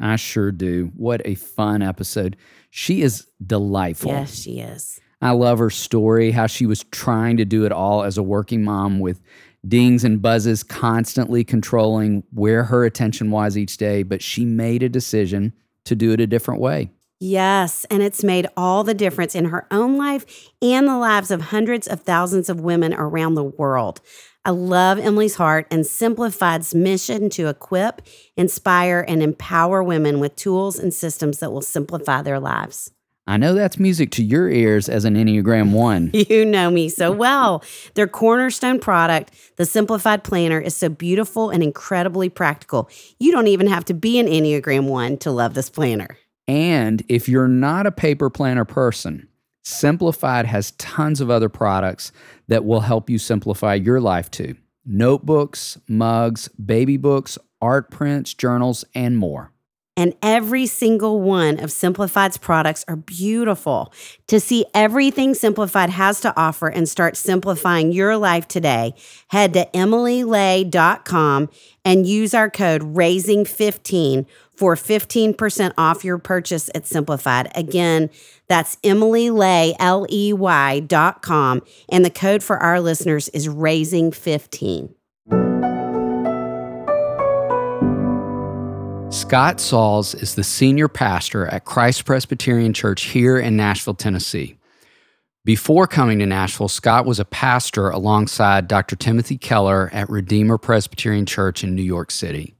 I sure do. What a fun episode. She is delightful. Yes, she is. I love her story, how she was trying to do it all as a working mom with dings and buzzes constantly controlling where her attention was each day, but she made a decision to do it a different way. Yes, and it's made all the difference in her own life and the lives of hundreds of thousands of women around the world. I love Emily's heart and Simplified's mission to equip, inspire, and empower women with tools and systems that will simplify their lives. I know that's music to your ears as an Enneagram 1. You know me so well. Their cornerstone product, the Simplified Planner, is so beautiful and incredibly practical. You don't even have to be an Enneagram 1 to love this planner. And if you're not a paper planner person, Simplified has tons of other products that will help you simplify your life too notebooks, mugs, baby books, art prints, journals, and more. And every single one of Simplified's products are beautiful. To see everything Simplified has to offer and start simplifying your life today, head to emilyley.com and use our code RAISING15 for 15% off your purchase at Simplified. Again, that's Emily Ley, L E Y dot com. And the code for our listeners is RAISING15. Scott Sauls is the senior pastor at Christ Presbyterian Church here in Nashville, Tennessee. Before coming to Nashville, Scott was a pastor alongside Dr. Timothy Keller at Redeemer Presbyterian Church in New York City.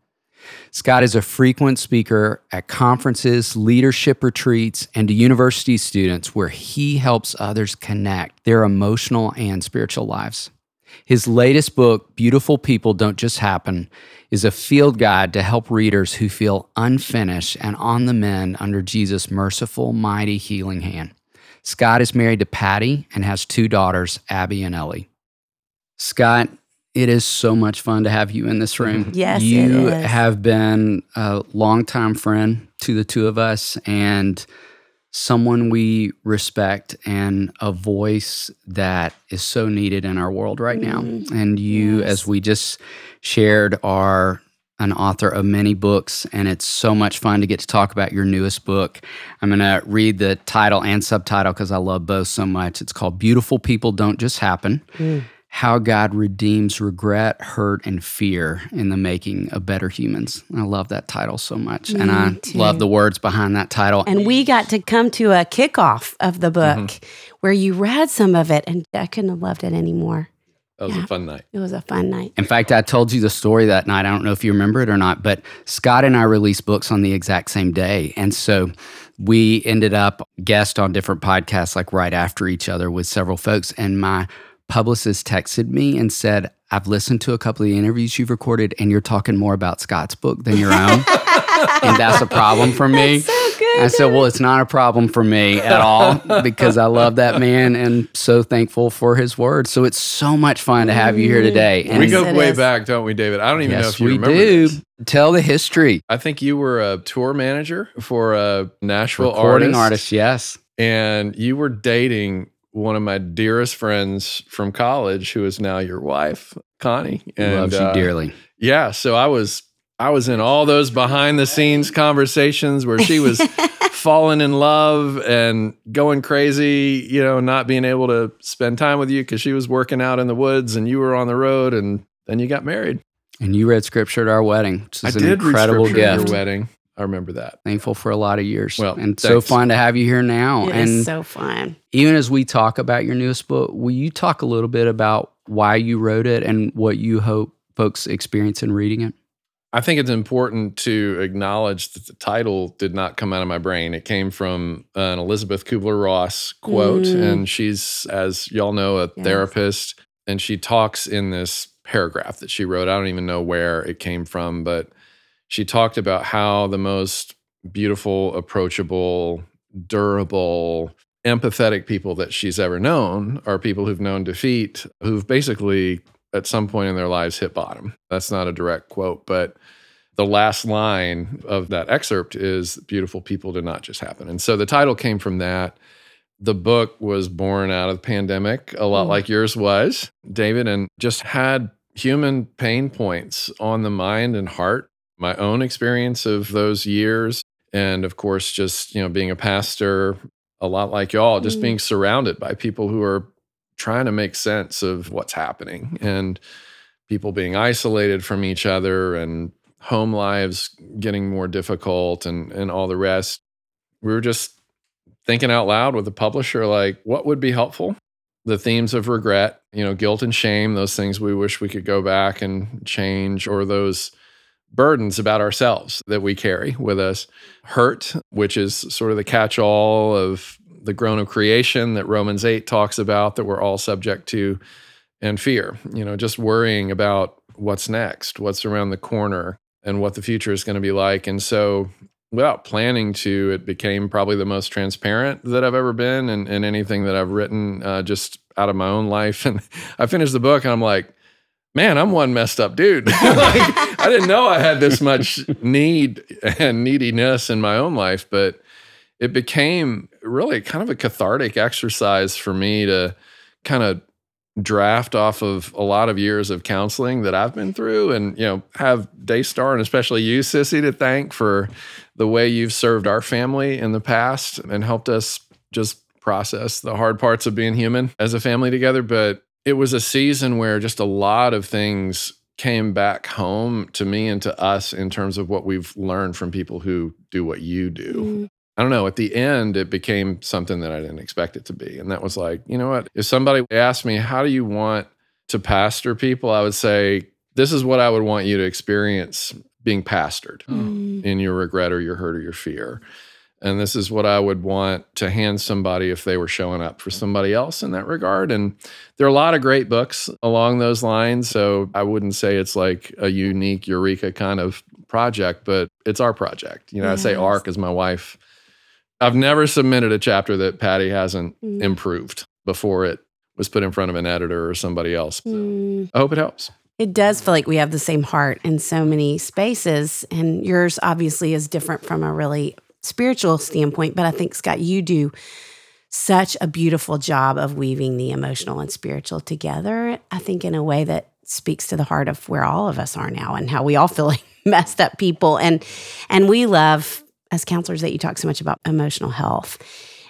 Scott is a frequent speaker at conferences, leadership retreats, and to university students where he helps others connect their emotional and spiritual lives. His latest book, Beautiful People Don't Just Happen, is a field guide to help readers who feel unfinished and on the mend under Jesus' merciful, mighty, healing hand. Scott is married to Patty and has two daughters, Abby and Ellie. Scott, it is so much fun to have you in this room. Yes, you have been a longtime friend to the two of us and someone we respect and a voice that is so needed in our world right now. Mm-hmm. And you, Yes. as we just shared, are an author of many books, and it's so much fun to get to talk about your newest book. I'm going to read the title and subtitle because I love both so much. It's called Beautiful People Don't Just Happen mm. How God redeems regret, hurt, and fear in the making of better humans. I love that title so much. and I too. love the words behind that title. And we got to come to a kickoff of the book mm-hmm. where you read some of it, and I couldn't have loved it anymore. That was Yeah. a fun night. It was a fun night. In fact, I told you the story that night. I don't know if you remember it or not, but Scott and I released books on the exact same day. And so we ended up guest on different podcasts like right after each other with several folks. And my publicist texted me and said, I've listened to a couple of the interviews you've recorded and you're talking more about Scott's book than your own. and that's a problem for me. so good. I said, Well, it's not a problem for me at all because I love that man and so thankful for his words. So it's so much fun to have you here mm-hmm. today. And we go way is. back, don't we, David? I don't even know if you we remember. do. this. Tell the history. I think you were a tour manager for a Nashville Recording artist, artist, yes. and you were dating one of my dearest friends from college, who is now your wife, Connie. And, Loves you uh, dearly. Yeah, so I was I was in all those behind the scenes conversations where she was falling in love and going crazy, you know, not being able to spend time with you because she was working out in the woods and you were on the road, and then you got married. And you read scripture at our wedding, which I is an did read incredible at gift. your wedding. I remember that. Thankful for a lot of years. Well, and so fun to have you here now. It and is so fun. even as we talk about your newest book, will you talk a little bit about why you wrote it and what you hope folks experience in reading it? I think it's important to acknowledge that the title did not come out of my brain. It came from an Elizabeth Kubler Ross quote. Mm. And she's, as y'all know, a Yes. therapist. And she talks in this paragraph that she wrote. I don't even know where it came from, but she talked about how the most beautiful, approachable, durable, empathetic people that she's ever known are people who've known defeat, who've basically at some point in their lives hit bottom. That's not a direct quote, but the last line of that excerpt is beautiful people did not just happen. And so the title came from that. The book was born out of the pandemic, a lot Mm. like yours was, David, and just had human pain points on the mind and heart. My own experience of those years. And of course, just, you know, being a pastor, a lot like y'all, just Mm. being surrounded by people who are trying to make sense of what's happening and people being isolated from each other and home lives getting more difficult and and all the rest we were just thinking out loud with the publisher like what would be helpful the themes of regret you know guilt and shame those things we wish we could go back and change or those burdens about ourselves that we carry with us. Hurt which is sort of the catch-all of the groan of creation that romans 8 talks about that we're all subject to and fear. You know just worrying about what's next what's around the corner and what the future is going to be like. And so without planning to it became probably the most transparent that i've ever been and anything that i've written uh, just out of my own life. And i finished the book and i'm like man i'm one messed up dude. Like, i didn't know i had this much need and neediness in my own life but it became really kind of a cathartic exercise for me to kind of draft off of a lot of years of counseling that I've been through and you know have Daystar and especially you Sissy to thank for the way you've served our family in the past and helped us just process the hard parts of being human as a family together. But it was a season where just a lot of things came back home to me and to us in terms of what we've learned from people who do what you do. Mm. I don't know. At the end, it became something that I didn't expect it to be. And that was like, you know what? If somebody asked me, how do you want to pastor people? I would say, this is what I would want you to experience being pastored Mm. in your regret or your hurt or your fear. And this is what I would want to hand somebody if they were showing up for somebody else in that regard. And there are a lot of great books along those lines. So I wouldn't say it's like a unique Eureka kind of project, but it's our project. You know, I say ARC as my wife. I've never submitted a chapter that Patty hasn't Mm. improved before it was put in front of an editor or somebody else. Mm. I hope it helps. It does feel like we have the same heart in so many spaces, and yours obviously is different from a really spiritual standpoint. But I think, Scott, you do such a beautiful job of weaving the emotional and spiritual together. I think in a way that speaks to the heart of where all of us are now and how we all feel like messed up people. And and we love as counselors that you talk so much about emotional health.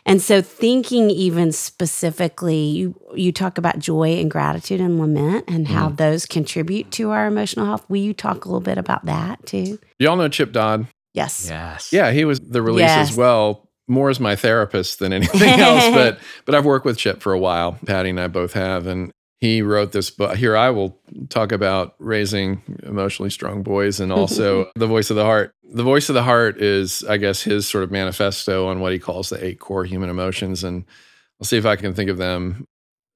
And so thinking even specifically, you you talk about joy and gratitude and lament and how mm-hmm. those contribute to our emotional health. Will you talk a little bit about that too? Y'all know Chip Dodd? Yes. Yes. Yeah, he was the release Yes. as well. More as my therapist than anything else, but but I've worked with Chip for a while. Patty and I both have, and he wrote this book. Here I will talk about raising emotionally strong boys, and also the voice of the heart. The voice of the heart is, I guess, his sort of manifesto on what he calls the eight core human emotions, and I'll see if I can think of them: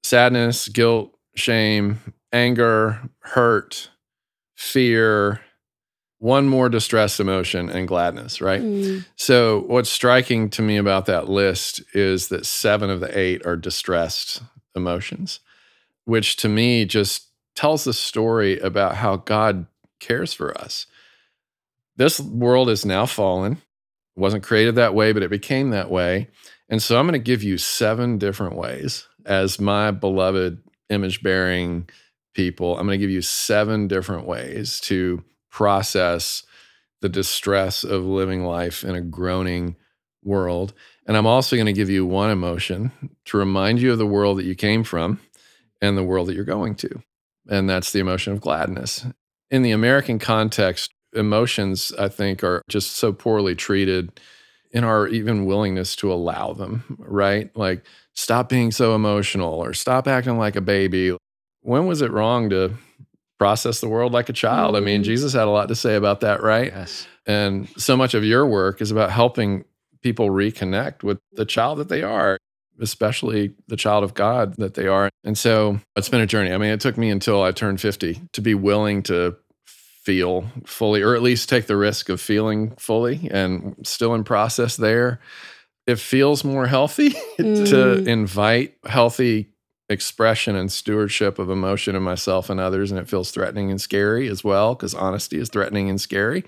sadness, guilt, shame, anger, hurt, fear. One more distressed emotion and gladness, right? Mm. So, what's striking to me about that list is that seven of the eight are distressed emotions, which to me just tells the story about how God cares for us. This world is now fallen. It wasn't created that way, but it became that way. And so, I'm going to give you seven different ways as my beloved image bearing people. I'm going to give you seven different ways to process the distress of living life in a groaning world. And I'm also going to give you one emotion to remind you of the world that you came from and the world that you're going to. And that's the emotion of gladness. In the American context, emotions, I think, are just so poorly treated in our even willingness to allow them, right? Like, stop being so emotional or stop acting like a baby. When was it wrong to process the world like a child? I mean, Mhm. Jesus had a lot to say about that, right? Yes. And so much of your work is about helping people reconnect with the child that they are, especially the child of God that they are. And so it's been a journey. I mean, it took me until I turned 50 to be willing to feel fully, or at least take the risk of feeling fully and still in process there. It feels more healthy to Mm. invite healthy expression and stewardship of emotion in myself and others. And it feels threatening and scary as well, because honesty is threatening and scary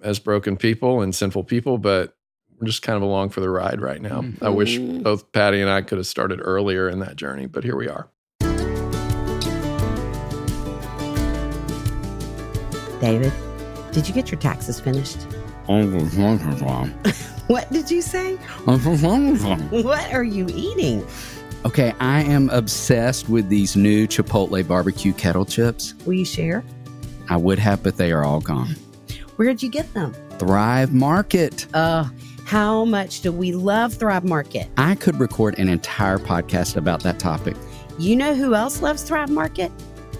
as broken people and sinful people. But we're just kind of along for the ride right now. I mm-hmm. wish both Patty and I could have started earlier in that journey, but here we are. David, did you get your taxes finished? What did you say? What are you eating? Okay, I am obsessed with these new Chipotle barbecue kettle chips. Will you share? I would have, but they are all gone. Where'd you get them? Thrive Market. Uh, how much do we love Thrive Market? I could record an entire podcast about that topic. You know who else loves Thrive Market?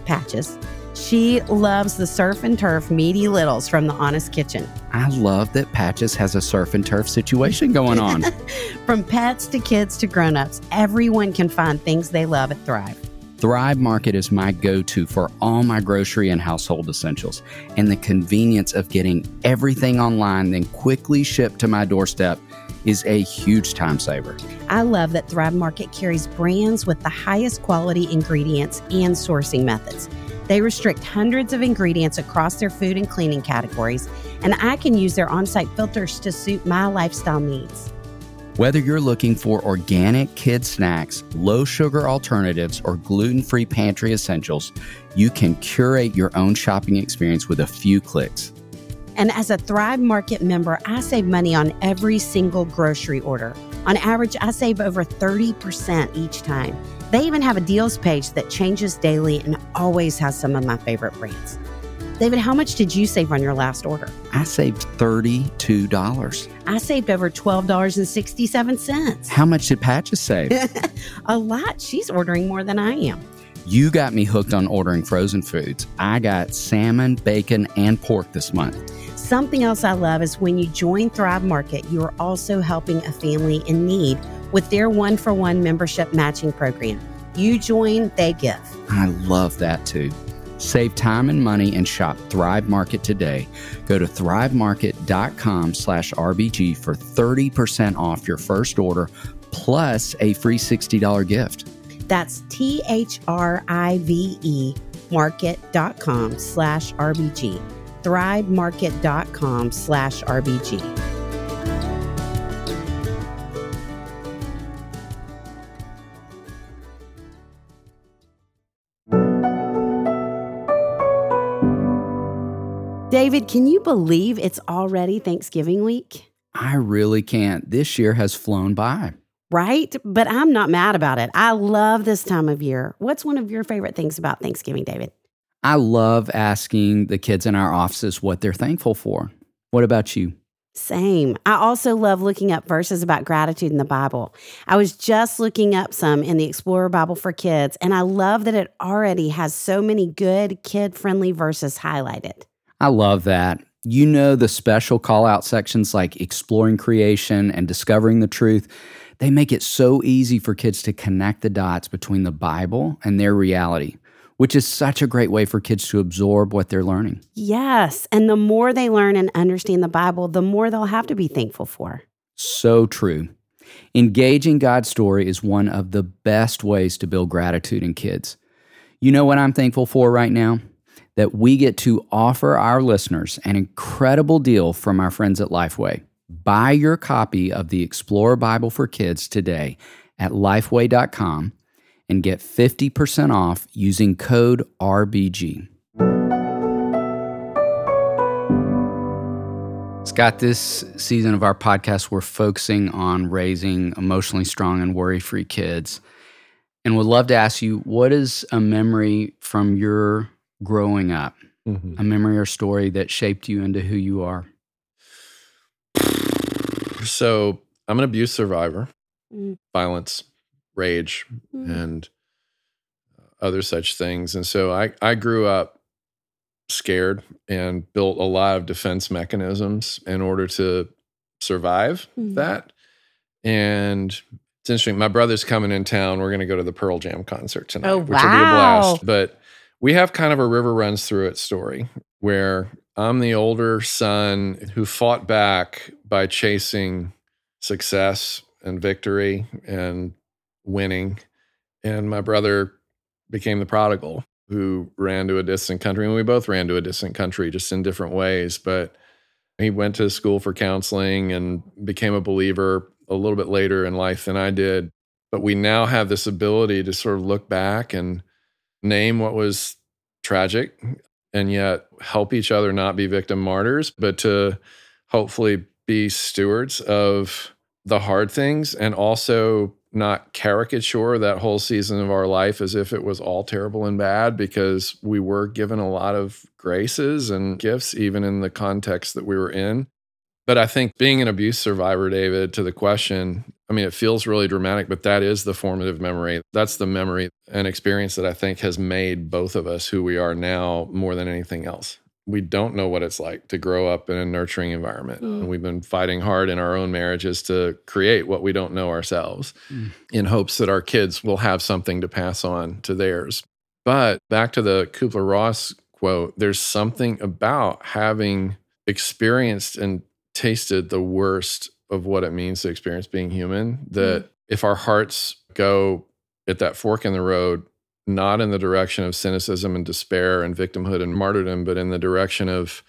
Patches. She loves the surf and turf meaty littles from the Honest Kitchen. I love that Patches has a surf and turf situation going on. From pets to kids to grown-ups, everyone can find things they love at Thrive. Thrive Market is my go to for all my grocery and household essentials, and the convenience of getting everything online, then quickly shipped to my doorstep is a huge time saver. I love that Thrive Market carries brands with the highest quality ingredients and sourcing methods. They restrict hundreds of ingredients across their food and cleaning categories, and I can use their on site filters to suit my lifestyle needs. Whether you're looking for organic kid snacks, low sugar alternatives, or gluten free pantry essentials, you can curate your own shopping experience with a few clicks. And as a Thrive Market member, I save money on every single grocery order. On average, I save over 30% each time. They even have a deals page that changes daily and always has some of my favorite brands. David, how much did you save on your last order? I saved $32. I saved over $12.67. How much did Patches save? a lot. She's ordering more than I am. you got me hooked on ordering frozen foods. I got salmon, bacon, and pork this month. Something else I love is when you join Thrive Market, you are also helping a family in need with their one for one membership matching program. You join, they give. I love that too. Save time and money and shop Thrive Market today. Go to thrivemarket.com slash RBG for 30% off your first order plus a free $60 gift. That's T H R I V E market.com slash RBG. Thrivemarket.com slash RBG. David, can you believe it's already Thanksgiving week? I really can't. This year has flown by. right? But I'm not mad about it. I love this time of year. What's one of your favorite things about Thanksgiving, David? I love asking the kids in our offices what they're thankful for. What about you? Same. I also love looking up verses about gratitude in the Bible. I was just looking up some in the Explorer Bible for Kids, and I love that it already has so many good kid friendly verses highlighted. I love that. You know, the special call out sections like exploring creation and discovering the truth, they make it so easy for kids to connect the dots between the Bible and their reality which is such a great way for kids to absorb what they're learning. Yes. And the more they learn and understand the Bible, the more they'll have to be thankful for. So true. Engaging God's story is one of the best ways to build gratitude in kids. You know what I'm thankful for right now? That we get to offer our listeners an incredible deal from our friends at Lifeway. Buy your copy of the Explorer Bible for Kids today at lifeway.com and get 50% off using code RBG. Scott, this season of our podcast, we're focusing on raising emotionally strong and worry free kids. And would love to ask you what is a memory from your growing up, mm-hmm. a memory or story that shaped you into who you are? So, I'm an abuse survivor, mm. violence, rage mm. and other such things. And so I, I grew up scared and built a lot of defense mechanisms in order to survive mm. that. And it's interesting. My brother's coming in town. We're going to go to the Pearl Jam concert tonight, oh, which will be a blast. But we have kind of a river runs through it story where I'm the older son who fought back by chasing success and victory and winning. And my brother became the prodigal who ran to a distant country. And we both ran to a distant country just in different ways. But he went to school for counseling and became a believer a little bit later in life than I did. But we now have this ability to sort of look back and name what was tragic and yet help each other not be victim martyrs, but to hopefully be stewards of the hard things and also not caricature that whole season of our life as if it was all terrible and bad because we were given a lot of graces and gifts, even in the context that we were in. But I think being an abuse survivor, David, to the question, I mean, it feels really dramatic, but that is the formative memory. That's the memory and experience that I think has made both of us who we are now more than anything else we don't know what it's like to grow up in a nurturing environment. Mm. And we've been fighting hard in our own marriages to create what we don't know ourselves mm. in hopes that our kids will have something to pass on to theirs. But back to the Kubler Ross quote, there's something about having experienced and tasted the worst of what it means to experience being human that mm. if our hearts go at that fork in the road, not in the direction of cynicism and despair and victimhood and martyrdom, but in the direction of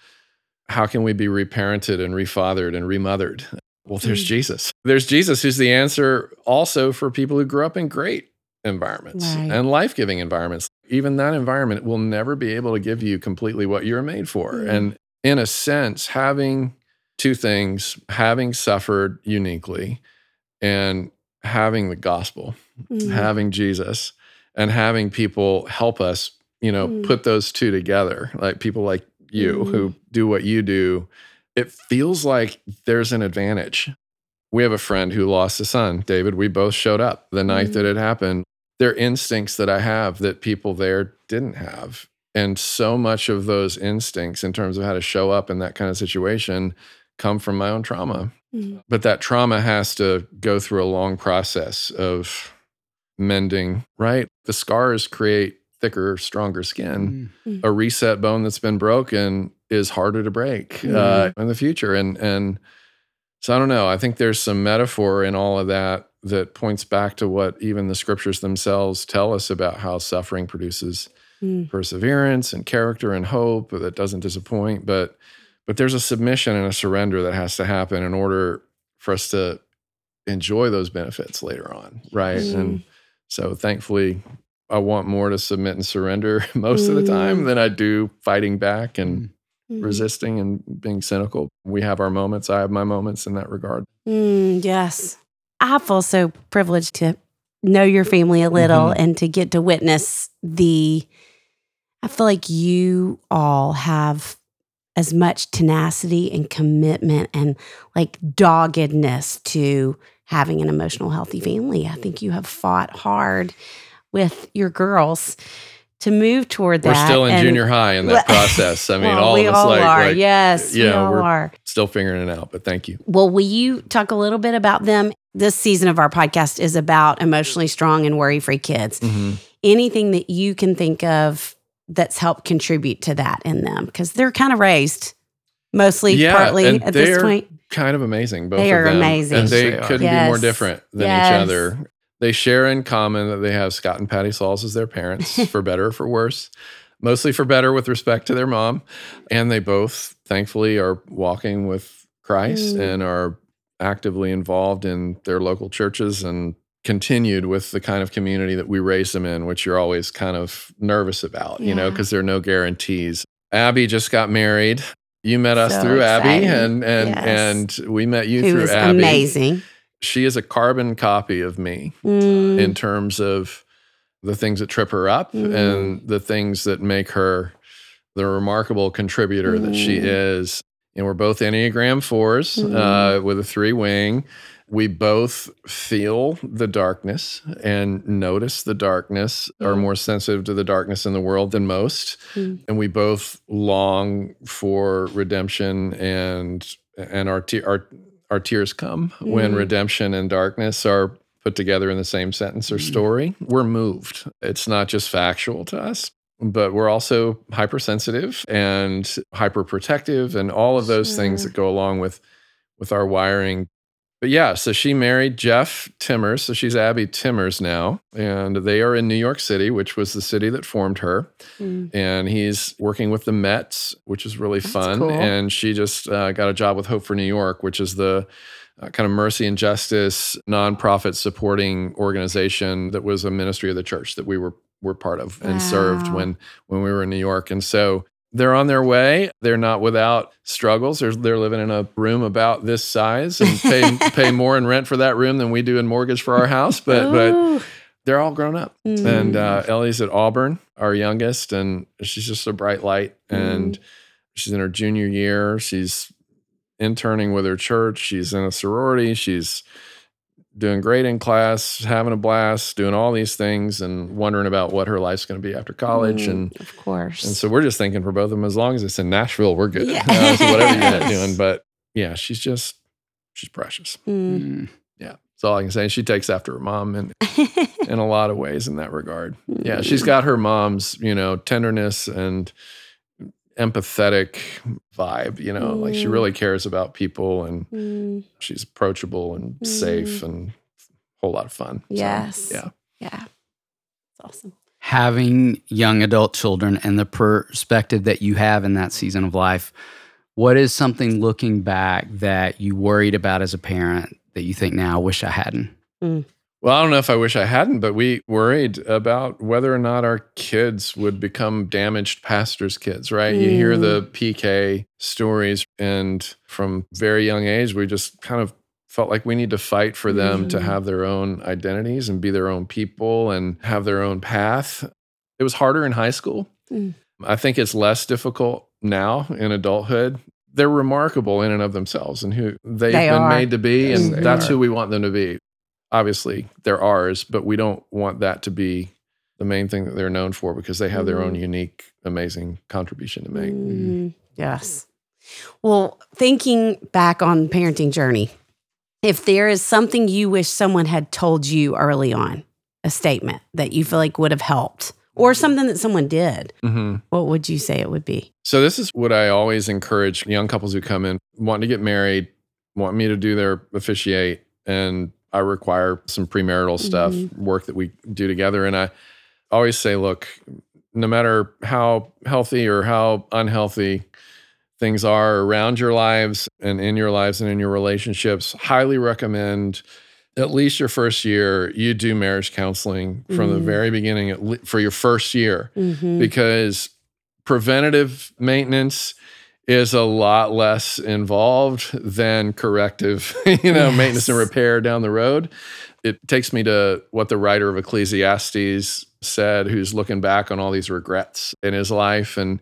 how can we be reparented and refathered and remothered? Well, there's mm. Jesus. There's Jesus who's the answer also for people who grew up in great environments right. and life giving environments. Even that environment will never be able to give you completely what you're made for. Mm. And in a sense, having two things having suffered uniquely and having the gospel, mm. having Jesus and having people help us, you know, mm. put those two together, like people like you mm. who do what you do, it feels like there's an advantage. We have a friend who lost a son, David. We both showed up the night that mm. it happened. There are instincts that I have that people there didn't have. And so much of those instincts, in terms of how to show up in that kind of situation, come from my own trauma. Mm. But that trauma has to go through a long process of mending, right? The scars create thicker, stronger skin. Mm-hmm. A reset bone that's been broken is harder to break mm-hmm. uh, in the future. And and so I don't know. I think there's some metaphor in all of that that points back to what even the scriptures themselves tell us about how suffering produces mm. perseverance and character and hope that doesn't disappoint. But but there's a submission and a surrender that has to happen in order for us to enjoy those benefits later on, right? Mm. And so thankfully, I want more to submit and surrender most mm. of the time mm. than I do fighting back and mm. resisting and being cynical. We have our moments. I have my moments in that regard. Mm, yes. I feel so privileged to know your family a little Mhm. and to get to witness the. I feel like you all have as much tenacity and commitment and like doggedness to having an emotional healthy family. I think you have fought hard with your girls to move toward that. We're still in and- junior high in that process. I mean, well, all we of us all like, are. like yes, we yeah, all we're- are. still figuring it out. But thank you. Well, will you talk a little bit about them? This season of our podcast is about emotionally strong and worry free kids. Mhm. Anything that you can think of that's helped contribute to that in them? Because they're kind of raised mostly, Yeah, partly and at this point. Kind of amazing. Both They of are them. amazing. and they Yes, they couldn't be more different than Yes. each other. They share in common that they have Scott and Patty Sauls as their parents, for better or for worse. Mostly for better with respect to their mom. And they both, thankfully, are walking with Christ Mm. and are actively involved in their local churches and continued with the kind of community that we raise them in, which you're always kind of nervous about, you know, because there are no guarantees. Abby just got married. You met us So through Abby, and and Yes. and we met you Who through Abby. amazing. She is a carbon copy of me Mm. in terms of the things that trip her up Mm. and the things that make her the remarkable contributor that she Mm. is. And we're both Enneagram 4s uh, with a three wing. We both feel the darkness and notice the darkness, are Mm. more sensitive to the darkness in the world than most. Mm. And we both long for redemption and and our te- our our tears come when Mm. redemption and darkness are put together in the same sentence or Mm. story. We're moved. It's not just factual to us, but we're also hypersensitive and hyperprotective and all of those things that go along with with our wiring. But yeah, so she married Jeff Timmers. So she's Abby Timmers now. And they are in New York City, which was the city that formed her Mm. and he's working with the Mets, which is really That's fun. cool. And she just uh, got a job with Hope for New York, which is the uh, kind of mercy and justice nonprofit supporting organization that was a ministry of the church that we were were part of and served when when we were in New York. And so they're on their way. They're not without struggles. They're, they're living in a room about this size and pay pay more in rent for that room than we do in mortgage for our house. But but they're all grown up. Mm. And uh, Ellie's at Auburn, our youngest, and she's just a bright light. And she's in her junior year. She's interning with her church. She's in a sorority. She's doing great in class, having a blast, doing all these things, and wondering about what her life's going to be after college. Mm, And of course. and so we're just thinking for both of them, as long as it's in Nashville, we're good. Yeah. Uh, so whatever you end up Yes. doing, but yeah, she's just she's precious. Mm. Mm. Yeah, that's all I can say. She takes after her mom, and in a lot of ways in that regard. Yeah, she's got her mom's, you know, tenderness and empathetic vibe, you know, like she Mm. really cares about people and Mm, she's approachable and safe and a whole lot of fun. So, Yes. yeah. yeah. It's awesome. having young adult children and the perspective that you have in that season of life, what is something looking back that you worried about as a parent that you think now I wish I hadn't? Well, I don't know if I wish I hadn't, but we worried about whether or not our kids would become damaged pastors' kids, right? You hear the PK stories, and from very young age, we just kind of felt like we need to fight for them to Mm. have their own identities and be their own people and have their own path. It was harder in high school. Mm. I think it's less difficult now in adulthood. They're remarkable in and of themselves and who they've They been are. made to be, Yes, and that's are. who we want them to be obviously they're ours, but we don't want that to be the main thing that they're known for because they have their own Mm. unique, amazing contribution to make. Mm, yes. Well, thinking back on parenting journey, if there is something you wish someone had told you early on, a statement that you feel like would have helped, or something that someone did, hmm what would you say it would be? So this is what I always encourage young couples who come in wanting to get married, want me to do their officiate, and I require some premarital stuff, Mhm. work that we do together. And I always say, look, no matter how healthy or how unhealthy things are around your lives and in your lives and in your relationships, highly recommend at least your first year you do marriage counseling from the Mm. very beginning at le- for your first year Mm-hmm. because preventative maintenance is a lot less involved than corrective, you know, Yes. maintenance and repair down the road. It takes me to what the writer of Ecclesiastes said, who's looking back on all these regrets in his life. And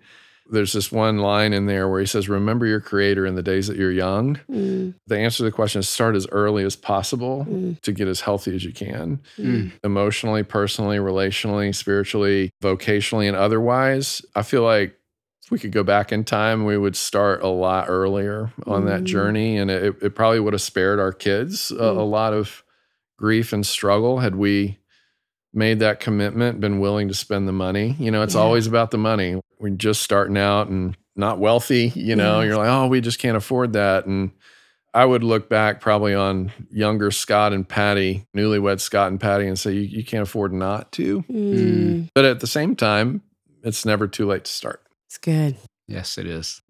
there's this one line in there where he says, Remember your creator in the days that you're young. Mm, The answer to the question is start as early as possible mm, to get as healthy as you can Mm. emotionally, personally, relationally, spiritually, vocationally, and otherwise. I feel like if we could go back in time, we would start a lot earlier on that Mm. journey. And it, it probably would have spared our kids a, Mm. a lot of grief and struggle had we made that commitment, been willing to spend the money. You know, it's Yeah. always about the money. We're just starting out and not wealthy, you know, Yeah. you're like, oh, we just can't afford that. And I would look back probably on younger Scott and Patty, newlywed Scott and Patty, and say, you, you can't afford not to. mm. But at the same time, it's never too late to start. It's good. Yes, it is.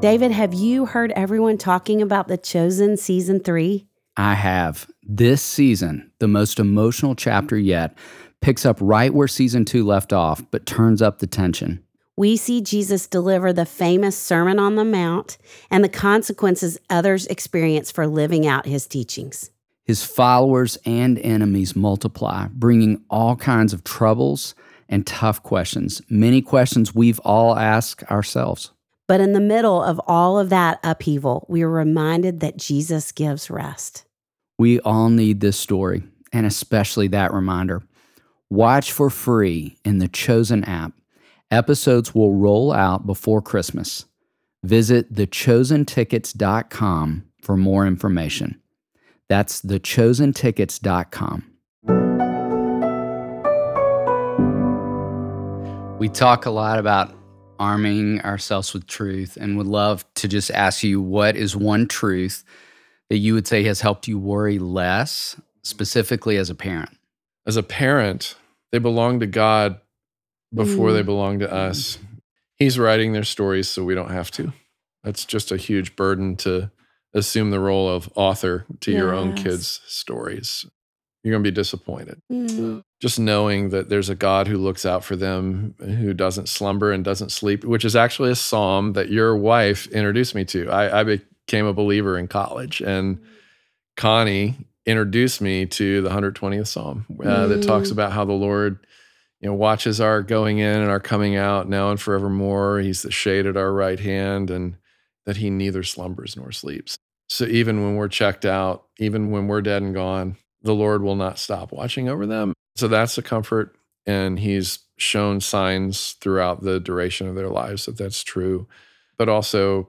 David, have you heard everyone talking about The Chosen season three? I have. This season, the most emotional chapter yet, picks up right where season two left off, but turns up the tension. We see Jesus deliver the famous Sermon on the Mount and the consequences others experience for living out his teachings. His followers and enemies multiply, bringing all kinds of troubles and tough questions, many questions we've all asked ourselves. But in the middle of all of that upheaval, we are reminded that Jesus gives rest. We all need this story, and especially that reminder. Watch for free in the Chosen app. Episodes will roll out before Christmas. Visit thechosentickets.com for more information. That's thechosentickets.com. We talk a lot about arming ourselves with truth and would love to just ask you what is one truth that you would say has helped you worry less, specifically as a parent? As a parent, they belong to God before Mm. they belong to us. He's writing their stories so we don't have to. That's just a huge burden to assume the role of author to your own kids' stories. You're going to be disappointed. Mm, just knowing that there's a God who looks out for them, who doesn't slumber and doesn't sleep, which is actually a psalm that your wife introduced me to. I, I became a believer in college, and Connie introduced me to the 120th Psalm uh, that talks Mm. about how the Lord, you know, watches our going in and our coming out now and forevermore. He's the shade at our right hand, and that He neither slumbers nor sleeps. So even when we're checked out, even when we're dead and gone, the Lord will not stop watching over them. So that's a comfort. And He's shown signs throughout the duration of their lives that that's true. But also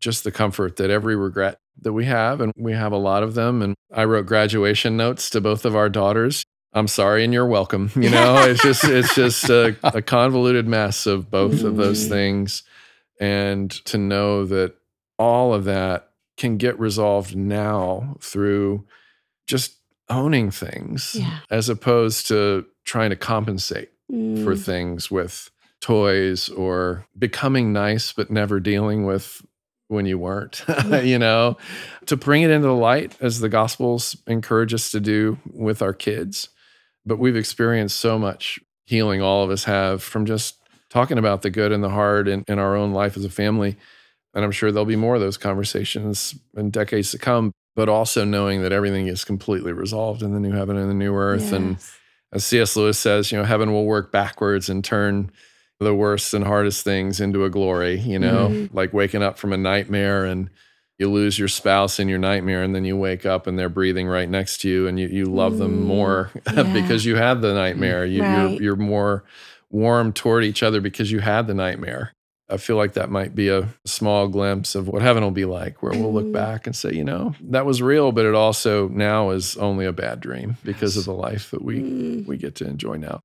just the comfort that every regret that we have, and we have a lot of them. And I wrote graduation notes to both of our daughters. I'm sorry and you're welcome. You know, it's just it's just a, a convoluted mess of both of those things. And to know that all of that can get resolved now through just owning things Yeah. as opposed to trying to compensate for mm, things with toys or becoming nice but never dealing with when you weren't you know? To bring it into the light as the gospels encourage us to do with our kids. But we've experienced so much healing all of us have from just talking about the good and the hard in, in our own life as a family and i'm sure there'll be more of those conversations in decades to come but also knowing that everything is completely resolved in the new heaven and the new earth and as C.S. Lewis says, you know, heaven will work backwards and turn the worst and hardest things into a glory, you know, Mhm. like waking up from a nightmare and you lose your spouse in your nightmare and then you wake up and they're breathing right next to you and you, you love them Mm, more yeah. because you had the nightmare. You, Right. you're, you're more warm toward each other because you had the nightmare. I feel like that might be a small glimpse of what heaven will be like, where we'll look Mhm. back and say, you know, that was real, but it also now is only a bad dream because of the life that we Mm, we get to enjoy now.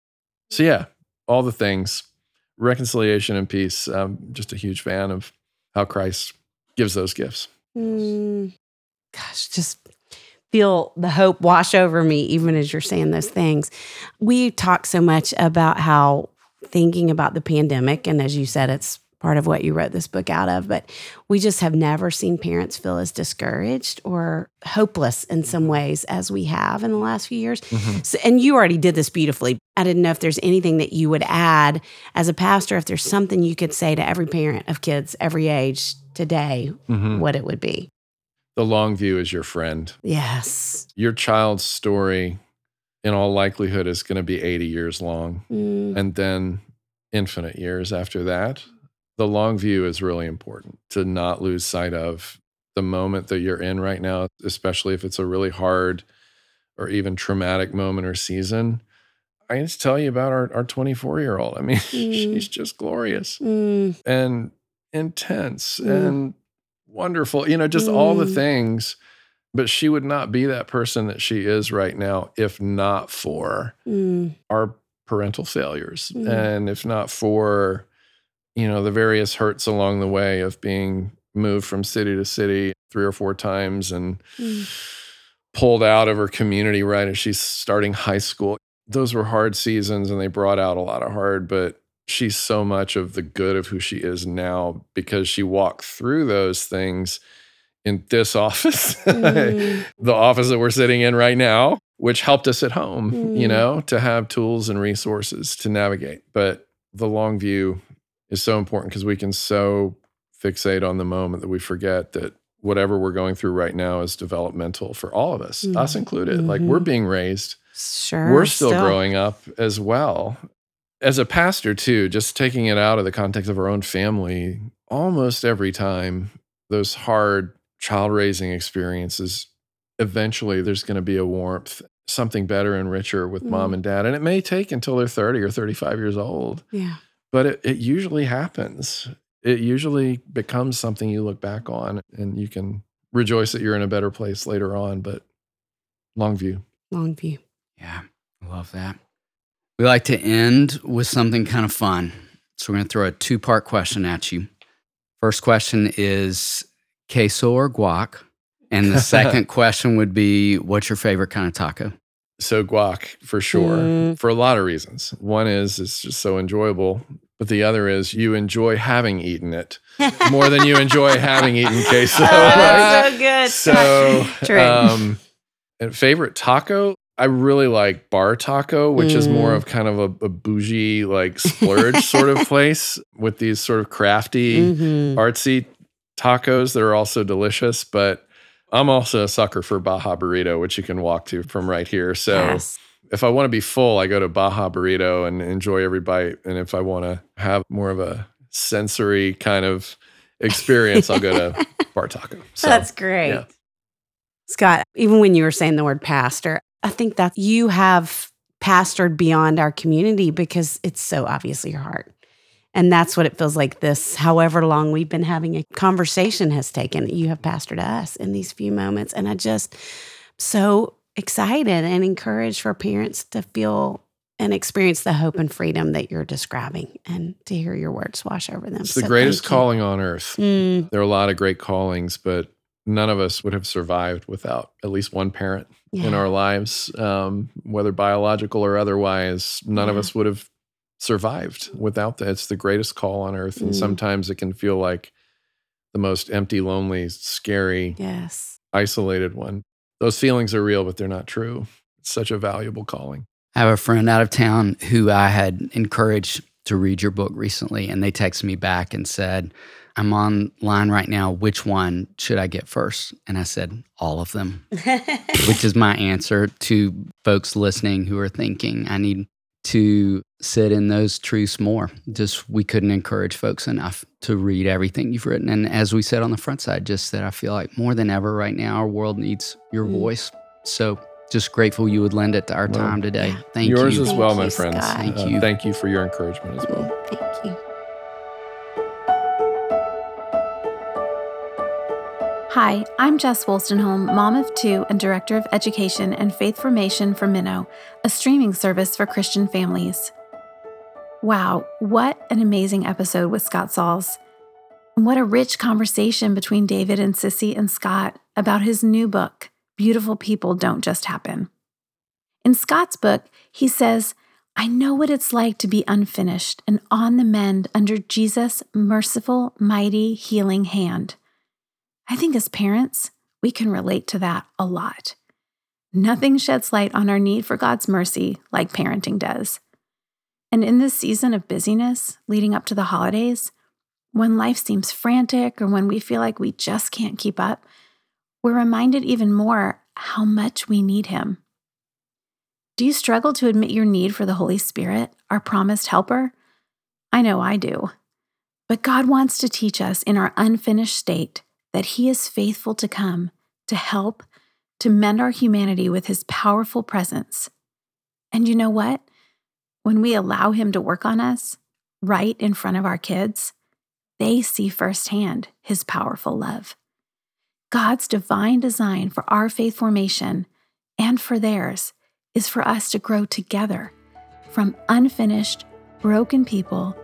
So yeah, all the things, reconciliation and peace. I'm just a huge fan of how Christ gives those gifts. mm. Gosh, just feel the hope wash over me even as you're saying those things. We talk so much about how thinking about the pandemic, and as you said, it's part of what you wrote this book out of, but we just have never seen parents feel as discouraged or hopeless in some ways as we have in the last few years. So, and you already did this beautifully. I didn't know if there's anything that you would add as a pastor, if there's something you could say to every parent of kids every age today, Mhm. what it would be. The long view is your friend. Yes. Your child's story, in all likelihood, is going to be 80 years long Mm, and then infinite years after that. The long view is really important to not lose sight of the moment that you're in right now, especially if it's a really hard or even traumatic moment or season. I to tell you about our, our 24 year old. I mean, she's just glorious mm, and intense Mm. and wonderful, you know, just all the Mm. things. But she would not be that person that she is right now if not for mm, our parental failures Mm. and if not for, you know, the various hurts along the way of being moved from city to city three or four times and Mm. pulled out of her community right as she's starting high school. Those were hard seasons and they brought out a lot of hard, but she's so much of the good of who she is now because she walked through those things in this office, Mm. the office that we're sitting in right now, which helped us at home, you Mm. know, to have tools and resources to navigate. But the long view is so important because we can so fixate on the moment that we forget that whatever we're going through right now is developmental for all of us, Mm. us included. Like we're being raised Sure. we're still, growing up as well. As a pastor, too, just taking it out of the context of our own family, almost every time those hard child raising experiences, eventually there's going to be a warmth, something better and richer with mom Mm. and dad. And it may take until they're 30 or 35 years old, Yeah. but it, it usually happens. It usually becomes something you look back on and you can rejoice that you're in a better place later on. But long view. Long view. Yeah, I love that. We like to end with something kind of fun. So we're going to throw a two part question at you. First question is queso or guac? And the second question would be what's your favorite kind of taco? So guac for sure, Mm. for a lot of reasons. One is it's just so enjoyable, but the other is you enjoy having eaten it more than you enjoy having eaten queso. Oh, right? so good. So, True. um, and favorite taco, I really like bar taco, which is more Mm. of kind of a, a bougie, like splurge sort of place with these sort of crafty, Mhm. artsy tacos that are also delicious. But I'm also a sucker for Baja Burrito, which you can walk to from right here. So Yes. if I want to be full, I go to Baja Burrito and enjoy every bite. And if I want to have more of a sensory kind of experience, I'll go to Bar Taco. So, That's great. yeah. Scott, even when you were saying the word pastor, I think that you have pastored beyond our community because it's so obviously your heart. And that's what it feels like this, however long we've been having a conversation has taken. You have pastored us in these few moments. And I just so excited and encouraged for parents to feel and experience the hope and freedom that you're describing and to hear your words wash over them. it's the So greatest calling on earth. Mm, There are a lot of great callings, but none of us would have survived without at least one parent in our lives, um, whether biological or otherwise. None of us would have survived without that. It's the greatest call on earth. And Mm. sometimes it can feel like the most empty, lonely, scary, Yes. isolated one. Those feelings are real, but they're not true. It's such a valuable calling. I have a friend out of town who I had encouraged to read your book recently, and they texted me back and said, I'm online right now. Which one should I get first? And I said, all of them, which is my answer to folks listening who are thinking, I need to sit in those truths more. Just we couldn't encourage folks enough to read everything you've written. And as we said on the front side, just that I feel like more than ever right now, our world needs your Mm. voice. So just grateful you would lend it to our Well, time today. yeah. Thank Yours you. Yours as Thank well, you, my friends. Scott. Thank Uh, you. thank you for your encouragement as well. Thank you. Hi, I'm Jess Wolstenholme, mom of two and director of education and faith formation for Minno, a streaming service for Christian families. Wow, what an amazing episode with Scott Sauls. And what a rich conversation between David and Sissy and Scott about his new book, Beautiful People Don't Just Happen. In Scott's book, he says, I know what it's like to be unfinished and on the mend under Jesus' merciful, mighty, healing hand. I think as parents, we can relate to that a lot. Nothing sheds light on our need for God's mercy like parenting does. And in this season of busyness leading up to the holidays, when life seems frantic or when we feel like we just can't keep up, we're reminded even more how much we need Him. Do you struggle to admit your need for the Holy Spirit, our promised helper? I know I do. But God wants to teach us in our unfinished state that He is faithful to come, to help, to mend our humanity with His powerful presence. And you know what? When we allow Him to work on us, right in front of our kids, they see firsthand His powerful love. God's divine design for our faith formation and for theirs is for us to grow together from unfinished, broken people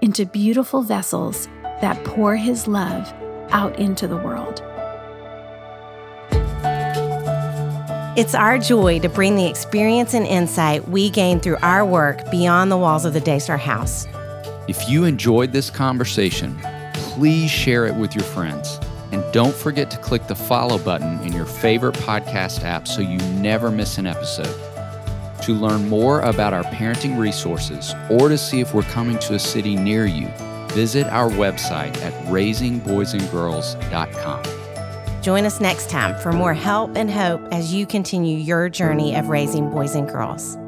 into beautiful vessels that pour His love out into the world. It's our joy to bring the experience and insight we gain through our work beyond the walls of the Daystar House. If you enjoyed this conversation, please share it with your friends. And don't forget to click the follow button in your favorite podcast app so you never miss an episode. To learn more about our parenting resources or to see if we're coming to a city near you, visit our website at raisingboysandgirls.com. Join us next time for more help and hope as you continue your journey of raising boys and girls.